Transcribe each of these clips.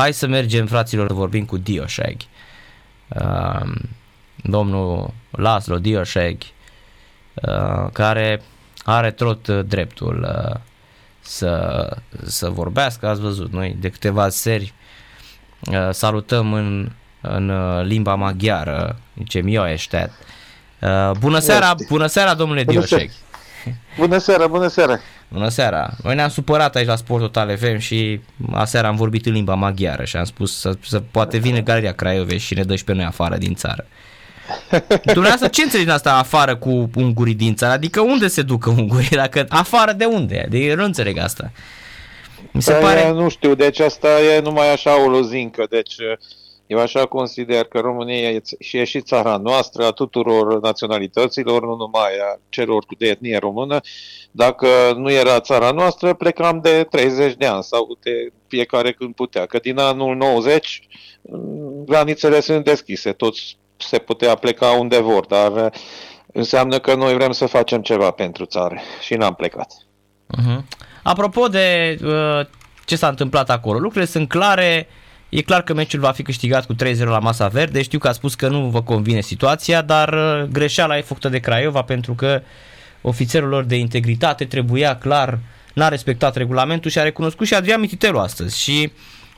hai să mergem, fraților, vorbim cu Dioșeg. Uh, domnul Laszlo Dioșeg, uh, care are tot dreptul uh, să, să vorbească, ați văzut noi de câteva seri uh, salutăm în, în uh, limba maghiară, zicem eu eștet. Uh, bună seara, bună seara domnule Dioșeg. Bună seara, bună seara. Bună seara. Noi ne-am supărat aici la Sport Total FM și aseară am vorbit în limba maghiară și am spus să, să poate vine Galeria Craiove și ne dă și pe noi afară din țară. Dumneavoastră ce înțelegi asta afară cu ungurii din țară? Adică unde se ducă ungurii? Dacă, afară de unde? De eu nu înțeleg asta. Mi se da, pare... Nu știu, deci asta e numai așa o lozincă, deci eu așa consider că România e, și e și țara noastră, a tuturor naționalităților, nu numai a celor cu de etnie română. Dacă nu era țara noastră, plecam de 30 de ani sau de fiecare când putea. Că din anul 90 granițele sunt deschise, toți se putea pleca unde vor, dar înseamnă că noi vrem să facem ceva pentru țară și n-am plecat. Uh-huh. Apropo de uh, ce s-a întâmplat acolo, lucrurile sunt clare, E clar că meciul va fi câștigat cu 3-0 la masa verde. Știu că a spus că nu vă convine situația, dar uh, greșeala e făcută de Craiova pentru că ofițerul lor de integritate trebuia clar, n-a respectat regulamentul și a recunoscut și Adrian Mititelu astăzi. Și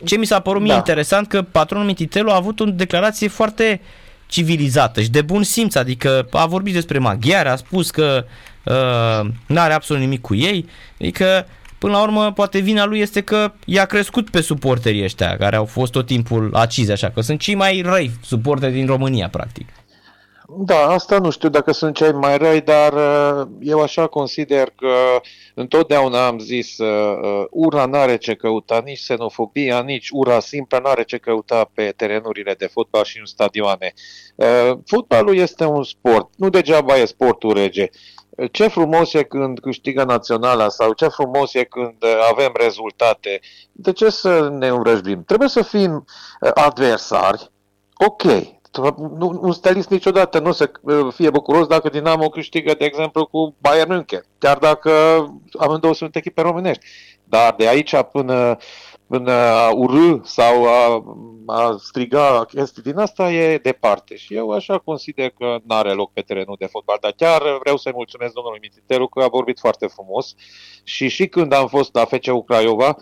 ce mi s-a părut mie da. interesant că patronul Mititelu a avut o declarație foarte civilizată și de bun simț, adică a vorbit despre maghiare, a spus că uh, nu are absolut nimic cu ei, adică Până la urmă, poate vina lui este că i-a crescut pe suporterii ăștia, care au fost tot timpul acizi așa, că sunt cei mai răi suporteri din România, practic. Da, asta nu știu dacă sunt cei mai răi, dar uh, eu așa consider că întotdeauna am zis uh, uh, ura n-are ce căuta, nici xenofobia, nici ura simplă n-are ce căuta pe terenurile de fotbal și în stadioane. Uh, fotbalul este un sport, nu degeaba e sportul rege ce frumos e când câștigă naționala sau ce frumos e când avem rezultate. De ce să ne învrăjbim? Trebuie să fim uh, adversari, ok, nu, un stelist niciodată nu să uh, fie bucuros dacă Dinamo câștigă, de exemplu, cu Bayern München, chiar dacă amândouă sunt echipe românești. Dar de aici până în a urâ sau a, a striga chestii din asta e departe. Și eu așa consider că nu are loc pe terenul de fotbal. Dar chiar vreau să-i mulțumesc domnului Mititelu că a vorbit foarte frumos și și când am fost la FCU Craiova,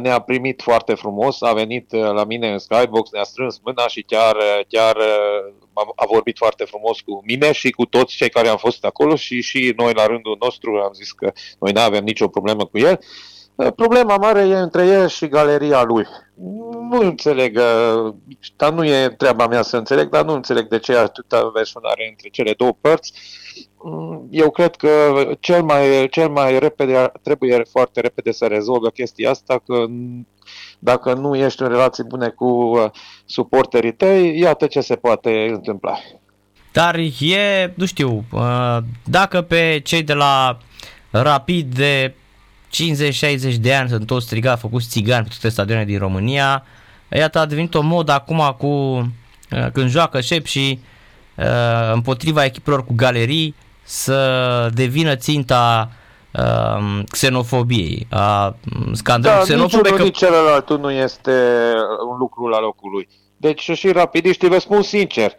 ne-a primit foarte frumos, a venit la mine în Skybox, ne-a strâns mâna și chiar, chiar a vorbit foarte frumos cu mine și cu toți cei care am fost acolo și și noi la rândul nostru am zis că noi nu avem nicio problemă cu el Problema mare e între el și galeria lui. Nu înțeleg, uh, dar nu e treaba mea să înțeleg, dar nu înțeleg de ce atâta versionare între cele două părți. Mm, eu cred că cel mai, cel mai repede, trebuie foarte repede să rezolvă chestia asta, că dacă nu ești în relații bune cu uh, suporterii tăi, iată ce se poate întâmpla. Dar e, nu știu, uh, dacă pe cei de la Rapid de 50-60 de ani sunt toți strigat, făcuți țigani pe toate stadioane din România. Iată, a devenit o modă acum cu uh, când joacă șep și uh, împotriva echipelor cu galerii să devină ținta uh, xenofobiei, a scandalului da, xenofobic. Nici nici celălalt nu este un lucru la locul lui. Deci și rapidiștii, vă spun sincer,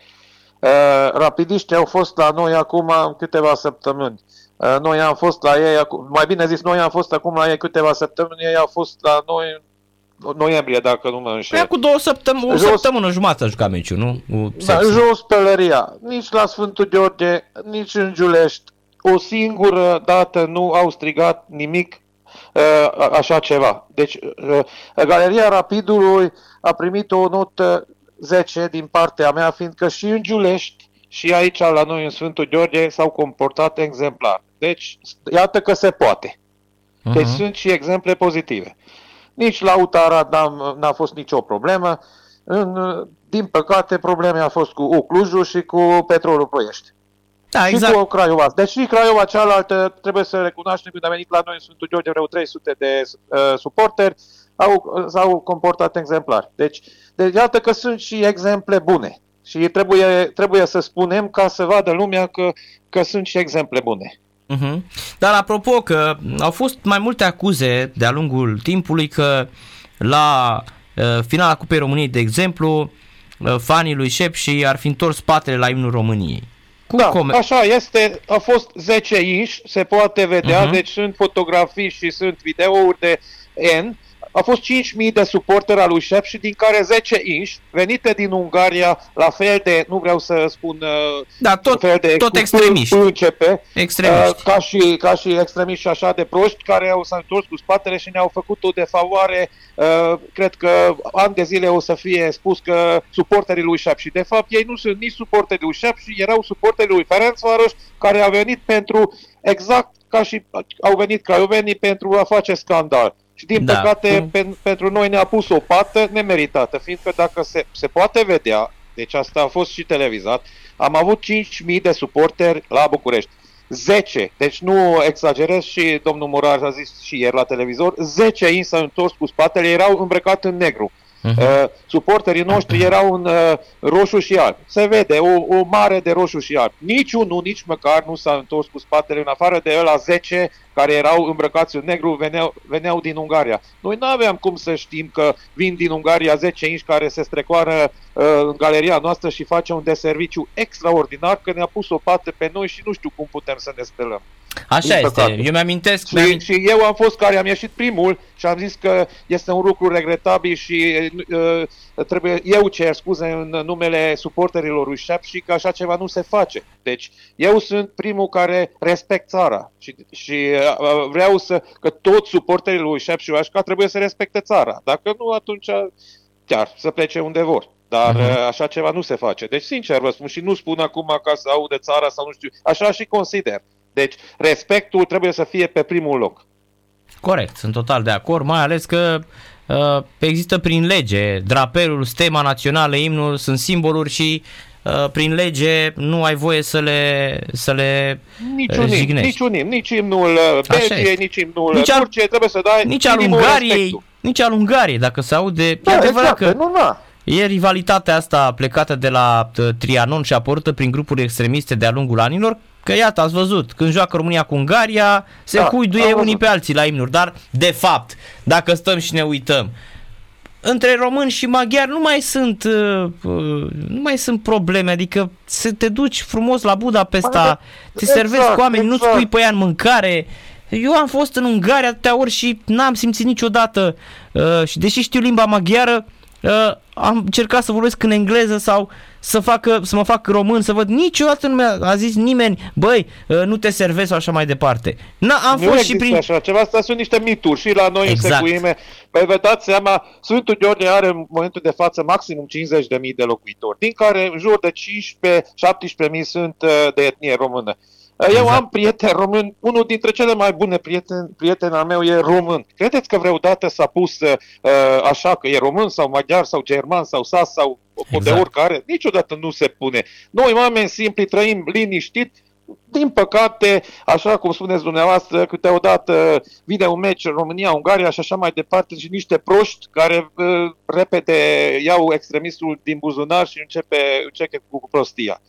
uh, rapidiștii au fost la noi acum câteva săptămâni. Uh, noi am fost la ei, mai bine zis, noi am fost acum la ei câteva săptămâni, ei au fost la noi noiembrie, dacă nu mă înșel. Păi cu două săptămâni, o jos, săptămână jumătate a jucat meciul, nu? Da, jos Pălăria, nici la Sfântul George, nici în Giulești, o singură dată nu au strigat nimic uh, așa ceva. Deci, uh, Galeria Rapidului a primit o notă 10 din partea mea, fiindcă și în Giulești și aici la noi în Sfântul Gheorghe s-au comportat exemplar. Deci, iată că se poate. Deci uh-huh. sunt și exemple pozitive. Nici la Utara n-a fost nicio problemă. În, din păcate, probleme a fost cu Uclujul și cu Petrolul Ploiești. Da, și exact. cu Craiova. Deci și Craiova cealaltă, trebuie să recunoaștem, când a venit la noi în Sfântul Gheorghe vreo 300 de uh, suporteri, au, s-au comportat exemplar. Deci, deci, iată că sunt și exemple bune. Și trebuie, trebuie să spunem ca să vadă lumea că, că sunt și exemple bune. Uh-huh. Dar apropo că au fost mai multe acuze de-a lungul timpului că la finala Cupei României, de exemplu, fanii lui Șep și ar fi întors spatele la imnul României. Cum da, come- așa este, a fost 10 inși, se poate vedea, uh-huh. deci sunt fotografii și sunt videouri de N a fost 5.000 de suporteri al lui Șef și din care 10 inși venite din Ungaria la fel de, nu vreau să spun uh, da, tot, fel de tot extremiști. Începe, extremiști. Uh, ca, și, ca și extremiști așa de proști care au s-au întors cu spatele și ne-au făcut o defavoare uh, cred că ani de zile o să fie spus că suporterii lui Șef și de fapt ei nu sunt nici suporterii lui Șef și erau suporterii lui Ferencvaros care au venit pentru exact ca și au venit craiovenii pentru a face scandal. Și din da. păcate mm. pen, pentru noi ne-a pus o pată nemeritată, fiindcă dacă se, se poate vedea, deci asta a fost și televizat, am avut 5.000 de suporteri la București. 10, deci nu exagerez și domnul Murar a zis și ieri la televizor, 10 in s-au întors cu spatele, erau îmbrăcat în negru. Uh-huh. Uh, suporterii noștri erau în uh, roșu și alb. Se vede, o, o mare de roșu și alb. Niciunul, nici măcar nu s-a întors cu spatele în afară de la 10 care erau îmbrăcați în negru, veneau, veneau din Ungaria. Noi nu aveam cum să știm că vin din Ungaria 10 inși care se strecoară uh, în galeria noastră și face un deserviciu extraordinar, că ne-a pus o pată pe noi și nu știu cum putem să ne spelăm. Așa este, eu mi-amintesc. Și, mi și eu am fost care am ieșit primul și am zis că este un lucru regretabil și uh, trebuie, eu cer scuze în numele suporterilor lui Șep și că așa ceva nu se face. Deci eu sunt primul care respect țara și, și uh, vreau să, că toți suporterii lui Șep și Oașca trebuie să respecte țara. Dacă nu, atunci chiar să plece unde vor. Dar uh-huh. așa ceva nu se face. Deci, sincer vă spun, și nu spun acum ca să aude țara sau nu știu, așa și consider. Deci respectul trebuie să fie pe primul loc. Corect, sunt total de acord, mai ales că uh, există prin lege drapelul, stema națională, imnul sunt simboluri și uh, prin lege nu ai voie să le, să le niciun uh, jignești. Niciun imn, nici imnul uh, Belgiei, nici imnul nici al, Turciei, trebuie să dai nici al Ungariei, nici al Ungariei, dacă se aude, da, e adevărat exact, că nu, da. E rivalitatea asta plecată de la uh, Trianon și apărută prin grupuri extremiste de-a lungul anilor, Că iată, ați văzut, când joacă România cu Ungaria, se da, huiduie unii pe alții la imnuri, dar de fapt, dacă stăm și ne uităm, între români și maghiari nu mai sunt uh, uh nu mai sunt probleme, adică să te duci frumos la Budapesta, te exact, servezi cu oameni, exact. nu spui pe ea în mâncare. Eu am fost în Ungaria atâtea ori și n-am simțit niciodată uh, și deși știu limba maghiară, uh, am încercat să vorbesc în engleză sau să, facă, să mă fac român, să văd niciodată nu mi-a a zis nimeni, băi, uh, nu te servezi sau așa mai departe. Na, am nu fost și prin... așa ceva, asta sunt niște mituri și la noi exact. în secuime. Păi vă dați seama, Sfântul Gheorghe are în momentul de față maximum 50.000 de locuitori, din care în jur de 15-17.000 sunt uh, de etnie română. Exact. Eu am prieten român, unul dintre cele mai bune prieteni, prieteni al meu e român. Credeți că vreodată s-a pus uh, așa că e român sau maghiar sau german sau sas sau exact. de oricare? Niciodată nu se pune. Noi, oameni simpli, trăim liniștit, din păcate, așa cum spuneți dumneavoastră, câteodată vine un meci în România, Ungaria și așa mai departe și niște proști care uh, repede iau extremistul din buzunar și începe, începe cu prostia.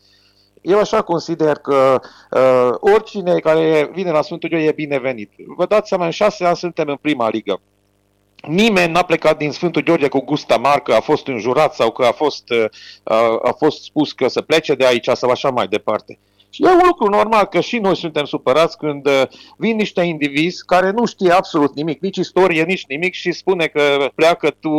Eu așa consider că uh, oricine care vine la Sfântul Gheorghe e binevenit. Vă dați seama, în șase ani suntem în prima ligă. Nimeni n-a plecat din Sfântul Gheorghe cu gust amar că a fost înjurat sau că a fost, uh, a fost spus că să plece de aici sau așa mai departe. Și e un lucru normal că și noi suntem supărați când uh, vin niște indivizi care nu știe absolut nimic, nici istorie, nici nimic și spune că pleacă tu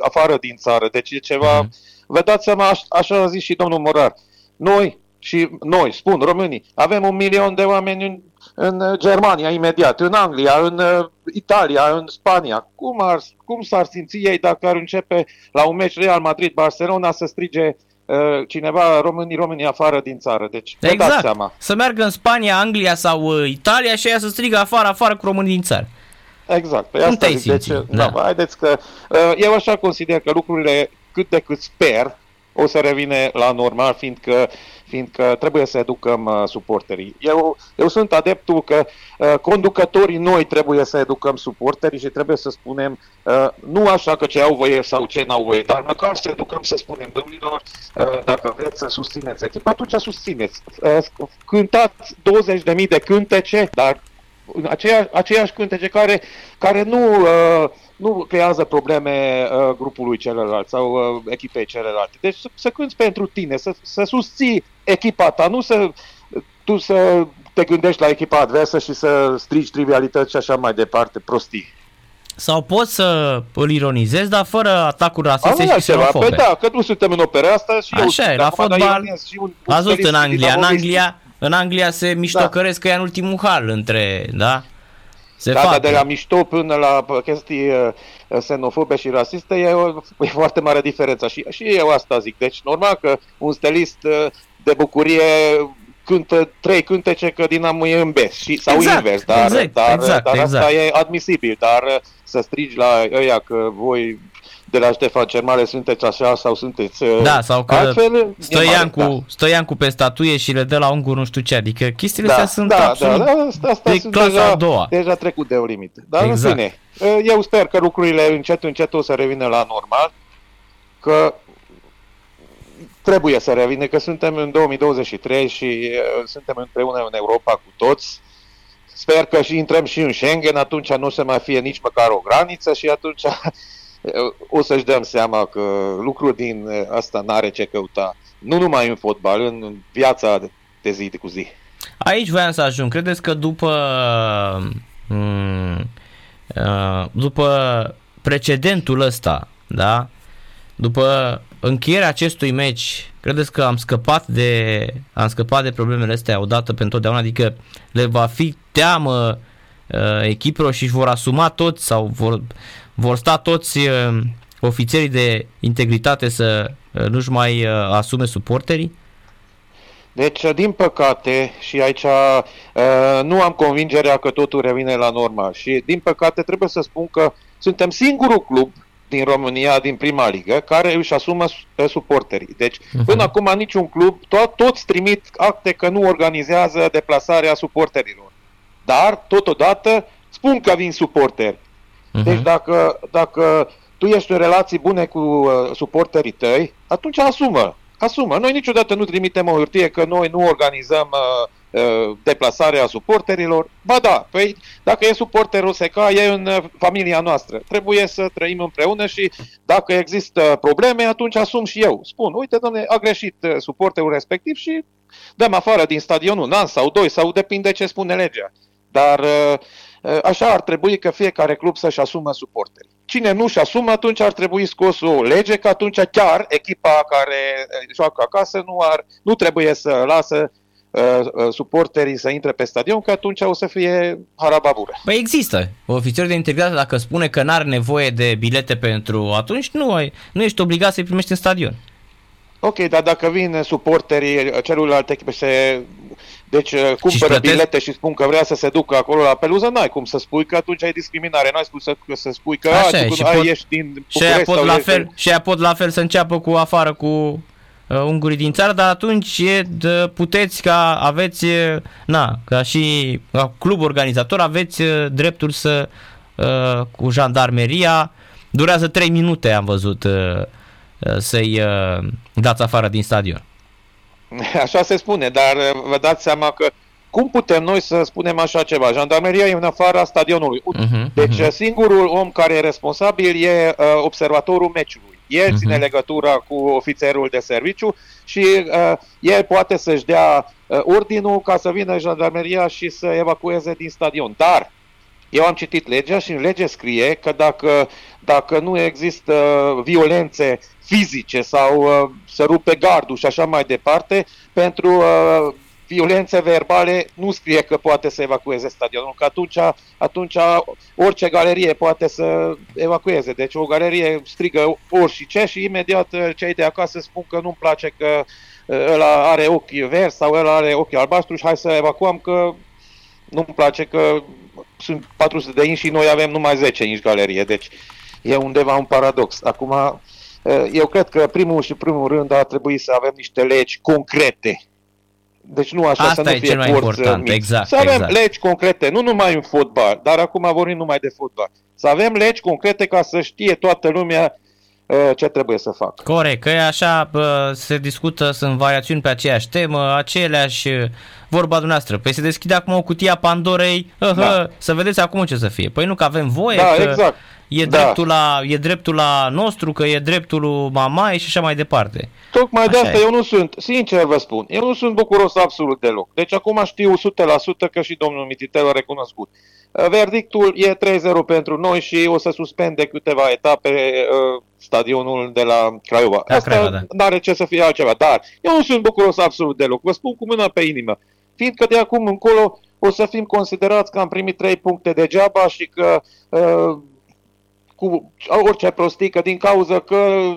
afară din țară. Deci e ceva... Mm-hmm. Vă dați seama, așa a zis și domnul Morar. Noi și noi, spun românii, avem un milion de oameni în, în Germania imediat, în Anglia, în uh, Italia, în Spania. Cum, ar, cum s-ar simți ei dacă ar începe la un meci Real Madrid-Barcelona să strige uh, cineva românii românii afară din țară. Deci, exact. dați seama. Să meargă în Spania, Anglia sau uh, Italia și ea să strigă afară, afară cu românii din țară. Exact. Păi asta zic, deci, da. da. haideți că uh, eu așa consider că lucrurile cât de cât sper o să revine la normal, fiindcă, fiindcă trebuie să educăm uh, suporterii. Eu, eu sunt adeptul că uh, conducătorii noi trebuie să educăm suporterii și trebuie să spunem uh, nu așa că ce au voie sau ce n-au voie, dar măcar să educăm să spunem domnilor, uh, dacă vreți să susțineți echipa, atunci susțineți. Uh, cântați 20.000 de cântece, dar aceea, aceeași cântece care, care nu uh, nu creează probleme uh, grupului celălalt sau uh, echipei celelalte. Deci să, să cânti pentru tine, să, să susții echipa ta, nu să tu să te gândești la echipa adversă și să strigi trivialități și așa mai departe, prostii. Sau poți să îl ironizezi, dar fără atacuri rasiste și xenofobe. Păi da, că nu suntem în opera asta și Așa eu, e, la fotbal, ați văzut în Anglia, în Anglia, în Anglia se miștocăresc da. că e în ultimul hal între, da? Se da, fac. dar de la mișto până la chestii uh, xenofobe și rasiste e, o, e foarte mare diferență și, și eu asta zic. Deci normal că un stelist uh, de bucurie cântă trei cântece că Dinamo e în bes și, sau exact, invers, dar, exact, dar, exact, dar exact. asta e admisibil, dar uh, să strigi la ăia că voi de la Ștefan Cermale sunteți așa sau sunteți uh, Da, sau că altfel, Stoian, cu, da. Stoian cu pe statuie și le dă la ungur nu știu ce, adică chestiile da, astea sunt da, absolut da, da, asta, asta de sunt clasa deja, a doua. deja trecut de o limită. Dar Exact. în fine, uh, eu sper că lucrurile încet, încet o să revină la normal, că trebuie să revină, că suntem în 2023 și uh, suntem împreună în Europa cu toți. Sper că și intrăm și în Schengen, atunci nu o să mai fie nici măcar o graniță și atunci uh, o să-și dăm seama că lucruri din uh, asta n-are ce căuta. Nu numai în fotbal, în viața de zi de cu zi. Aici voiam să ajung. Credeți că după mm, uh, după precedentul ăsta, da? După încheierea acestui meci, credeți că am scăpat de am scăpat de problemele astea odată pentru totdeauna, adică le va fi teamă uh, echipelor și își vor asuma toți sau vor, vor sta toți uh, ofițerii de integritate să uh, nu-și mai uh, asume suporterii? Deci, din păcate, și aici uh, nu am convingerea că totul revine la normal și, din păcate, trebuie să spun că suntem singurul club din România, din prima ligă, care își asumă su- suporterii. Deci, uh-huh. până acum niciun club, to- toți trimit acte că nu organizează deplasarea suporterilor. Dar, totodată, spun că vin suporteri. Uh-huh. Deci, dacă, dacă tu ești în relații bune cu uh, suporterii tăi, atunci asumă. Asumă. Noi niciodată nu trimitem o hârtie că noi nu organizăm uh, uh, deplasarea suporterilor. Ba da, păi dacă e suporterul SECA, e în uh, familia noastră. Trebuie să trăim împreună și dacă există probleme, atunci asum și eu. Spun, uite, domne, a greșit uh, suporterul respectiv și dăm afară din stadionul un an sau doi, sau depinde ce spune legea. Dar uh, uh, așa ar trebui că fiecare club să-și asumă suporteri. Cine nu-și asumă, atunci ar trebui scos o lege că atunci chiar echipa care uh, joacă acasă nu, ar, nu trebuie să lasă uh, uh, suporterii să intre pe stadion, că atunci o să fie harababură. Păi există. Ofițerul de integritate dacă spune că n-are nevoie de bilete pentru atunci, nu, ai, nu ești obligat să-i primești în stadion. Ok, dar dacă vin suporterii celorlalte echipe se deci cumpără plătesc? bilete și spun că vrea să se ducă acolo la peluză, n-ai cum să spui că atunci ai discriminare, n-ai spus să, să spui că Așa a, e, tu, și ai, pot- ești din Și aia București pot sau la ești fel, din- și aia pot la fel să înceapă cu afară cu uh, ungurii din țară, dar atunci e de, puteți ca aveți, uh, na, ca și ca club organizator aveți uh, dreptul să uh, cu jandarmeria durează 3 minute am văzut uh, uh, să-i uh, dați afară din stadion. Așa se spune, dar uh, vă dați seama că cum putem noi să spunem așa ceva? Jandarmeria e în afara stadionului. Mhm, Deci mhm. singurul om care e responsabil e uh, observatorul meciului. El Mhm. ține legătura cu ofițerul de serviciu și uh, el poate să-și dea uh, ordinul ca să vină jandarmeria și să evacueze din stadion. Dar eu am citit legea și în lege scrie că dacă, dacă nu există violențe fizice sau uh, să rupe gardul și așa mai departe, pentru uh, violențe verbale nu scrie că poate să evacueze stadionul, că atunci, atunci orice galerie poate să evacueze. Deci o galerie strigă ori și ce și imediat uh, cei de acasă spun că nu-mi place că uh, ăla are ochi verzi sau ăla are ochi albastru și hai să evacuăm că nu-mi place că sunt 400 de inci și noi avem numai 10 inci galerie. Deci e undeva un paradox. Acum, uh, eu cred că primul și primul rând ar trebui să avem niște legi concrete. Deci nu așa Asta să nu e fie cel mai porți, important, mici. exact, Să avem exact. legi concrete, nu numai în fotbal, dar acum vorbim numai de fotbal. Să avem legi concrete ca să știe toată lumea uh, ce trebuie să fac. Corect, că e așa bă, se discută, sunt variațiuni pe aceeași temă, aceleași vorba dumneavoastră. Păi se deschide acum o cutie a Pandorei, hă, da. hă, să vedeți acum ce să fie. Păi nu că avem voie, Da, că exact. e, Da. dreptul la, e dreptul la nostru, că e dreptul lui Mamai și așa mai departe. Tocmai de Așa asta e. eu nu sunt, sincer vă spun, eu nu sunt bucuros absolut deloc. Deci acum știu 100% că și domnul Mititel a recunoscut. Uh, Verdictul e 3-0 pentru noi și o să suspende câteva etape uh, stadionul de la Craiova. La asta Craiova, da. nu are ce să fie altceva, dar eu nu sunt bucuros absolut deloc. Vă spun cu mâna pe inimă. Fiindcă de acum încolo o să fim considerați că am primit 3 puncte degeaba și că uh, cu orice prostică din cauza că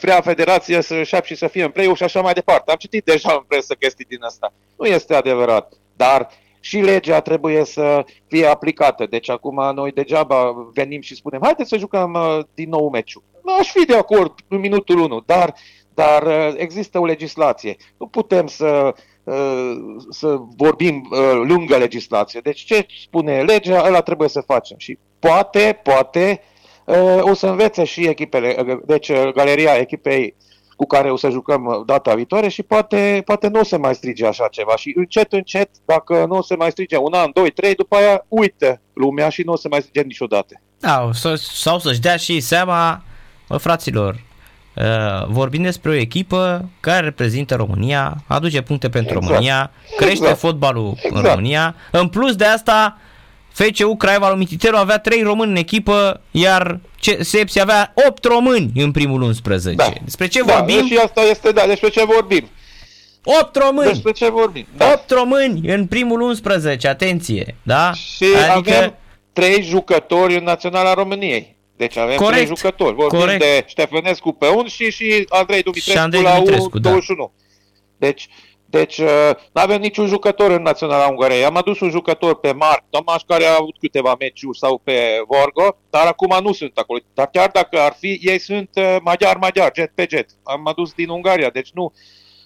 vrea federația să șap și să fie în play și așa mai departe. Am citit deja în presă chestii din asta. Nu este adevărat, dar și legea trebuie să fie aplicată. Deci acum noi degeaba venim și spunem, haideți să jucăm uh, din nou meciul. Nu aș fi de acord în minutul 1, dar, dar uh, există o legislație. Nu putem să, uh, să vorbim uh, lângă legislație. Deci ce spune legea, ăla trebuie să facem. Și poate, poate, uh, o să învețe și echipele, uh, deci uh, galeria echipei cu care o să jucăm uh, data viitoare și poate, poate nu o să mai strige așa ceva. Și încet, încet, dacă nu o să mai strige un an, doi, trei, după aia uită lumea și nu o să mai strige niciodată. Da, sau, sau să-și dea și seama, mă, fraților, uh, vorbim despre o echipă care reprezintă România, aduce puncte pentru Exact. România, crește Exact. fotbalul în Exact. România. În plus de asta, FCU Craiova lui Mititelu avea 3 români în echipă, iar ce- Sepsi avea 8 români în primul 11. Da. Despre ce da, vorbim? Și asta este, da, despre ce vorbim. 8 români! Despre ce vorbim. Da. 8 români în primul 11, atenție, da? Și adică... avem trei jucători în Naționala României. Deci avem Corect. trei jucători. Vorbim Corect. de Ștefănescu pe un și, și Andrei Dumitrescu Andrei la Dumitrescu, da. U21. Deci, deci nu avem niciun jucător în Naționala Ungariei. Am adus un jucător pe Marc Tomaș care a avut câteva meciuri sau pe Vorgo, dar acum nu sunt acolo. Dar chiar dacă ar fi, ei sunt uh, maghiar-maghiar, jet pe jet. Am adus din Ungaria, deci nu,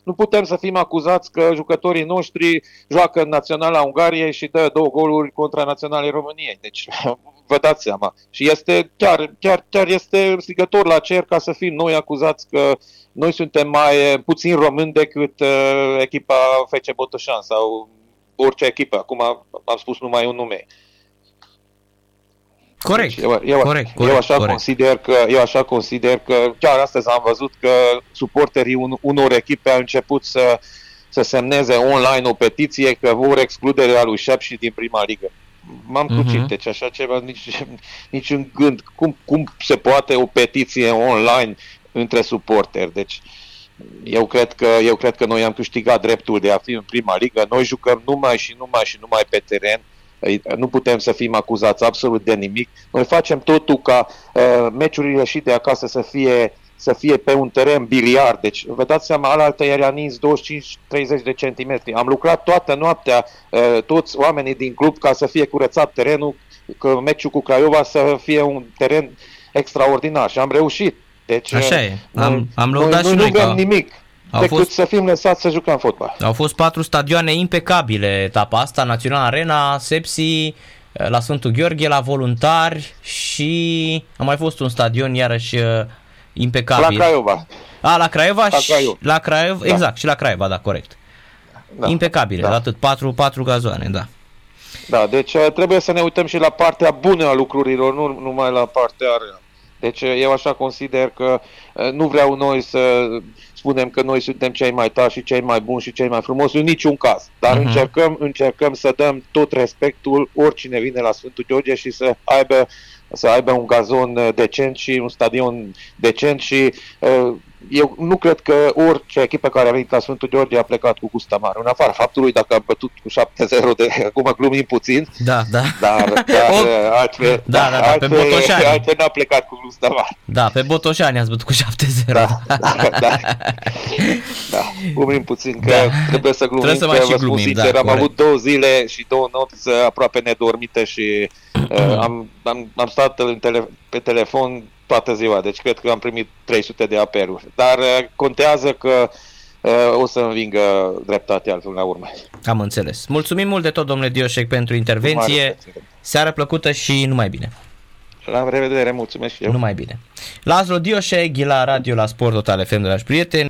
nu putem să fim acuzați că jucătorii noștri joacă în Naționala Ungariei și dă două goluri contra Naționalei României. Deci vă dați seama. Și este chiar, chiar, chiar este strigător la cer ca să fim noi acuzați că noi suntem mai eh, puțin români decât uh, echipa FC Botoșan sau orice echipă. Acum am spus numai un nume. Corect, Deci eu, eu, corect, eu corect, așa corect. consider că eu așa consider că chiar astăzi am văzut că suporterii un, unor echipe au început să să semneze online o petiție că vor excluderea lui Șapși din prima ligă. M-am Mhm. crucit, deci așa ceva, nici, nici în gând. Cum, cum se poate o petiție online între suporteri? Deci eu cred, că, eu cred că noi am câștigat dreptul de a fi în prima ligă. Noi jucăm numai și numai și numai pe teren. Ei, Nu putem să fim acuzați absolut de nimic. Noi facem totul ca uh, meciurile și de acasă să fie să fie pe un teren biliard. Deci, vă dați seama, alaltă era nins 25-30 de centimetri. Am lucrat toată noaptea, uh, toți oamenii din club, ca să fie curățat terenul, că meciul cu Craiova să fie un teren extraordinar și am reușit. Deci, Așa uh, e. Am- noi- am lăudat noi, și nu noi vrem că nimic au decât fost- să fim lăsați să jucăm fotbal. Au fost patru stadioane impecabile etapa asta, Național Arena, Sepsi, la Sfântul Gheorghe, la Voluntari și a mai fost un stadion iarăși uh, La impecabil. Craiova. A, la Craiova La și Craiova. la Craiova, Da. exact, și la Craiova, da, corect. Da. Impecabile, Da. atât, patru, patru gazoane, da. Da, deci uh, trebuie să ne uităm și la partea bună a lucrurilor, nu numai la partea rea. Deci uh, eu așa consider că uh, nu vreau noi să spunem că noi suntem cei mai tari și cei mai buni și cei mai frumoși, în niciun caz. Dar Mhm. încercăm, încercăm să dăm tot respectul oricine vine la Sfântul George și să aibă să aibă un gazon uh, decent și un stadion decent și uh, eu nu cred că orice echipă care a venit la Sfântul George a plecat cu gust amar. În afară faptului dacă am bătut cu 7-0 de acum glumim puțin, Da, da. dar, dar O- uh, altfel, Da, da, da, pe altfel, Botoșani. altfel n-a plecat cu gust amar. Da, pe Botoșani ați bătut cu 7-0. Da, da, da. da. Glumim puțin că Da. trebuie să glumim, Trebuie să mai că și vă spun glumim, sincer, da, am corect. avut două zile și două nopți uh, aproape nedormite și uh, am, am, am stat în tele, pe telefon toată ziua, deci cred că am primit 300 de apeluri. Dar uh, contează că uh, o să învingă dreptatea până la urmă. Am înțeles. Mulțumim mult de tot, domnule Dioșec, pentru intervenție. Mare plăcere. Seară plăcută și numai bine. La revedere, mulțumesc și eu. Numai bine. Laszlo Dioșe, Ghila Radio la Sport Total FM, dragi prieteni.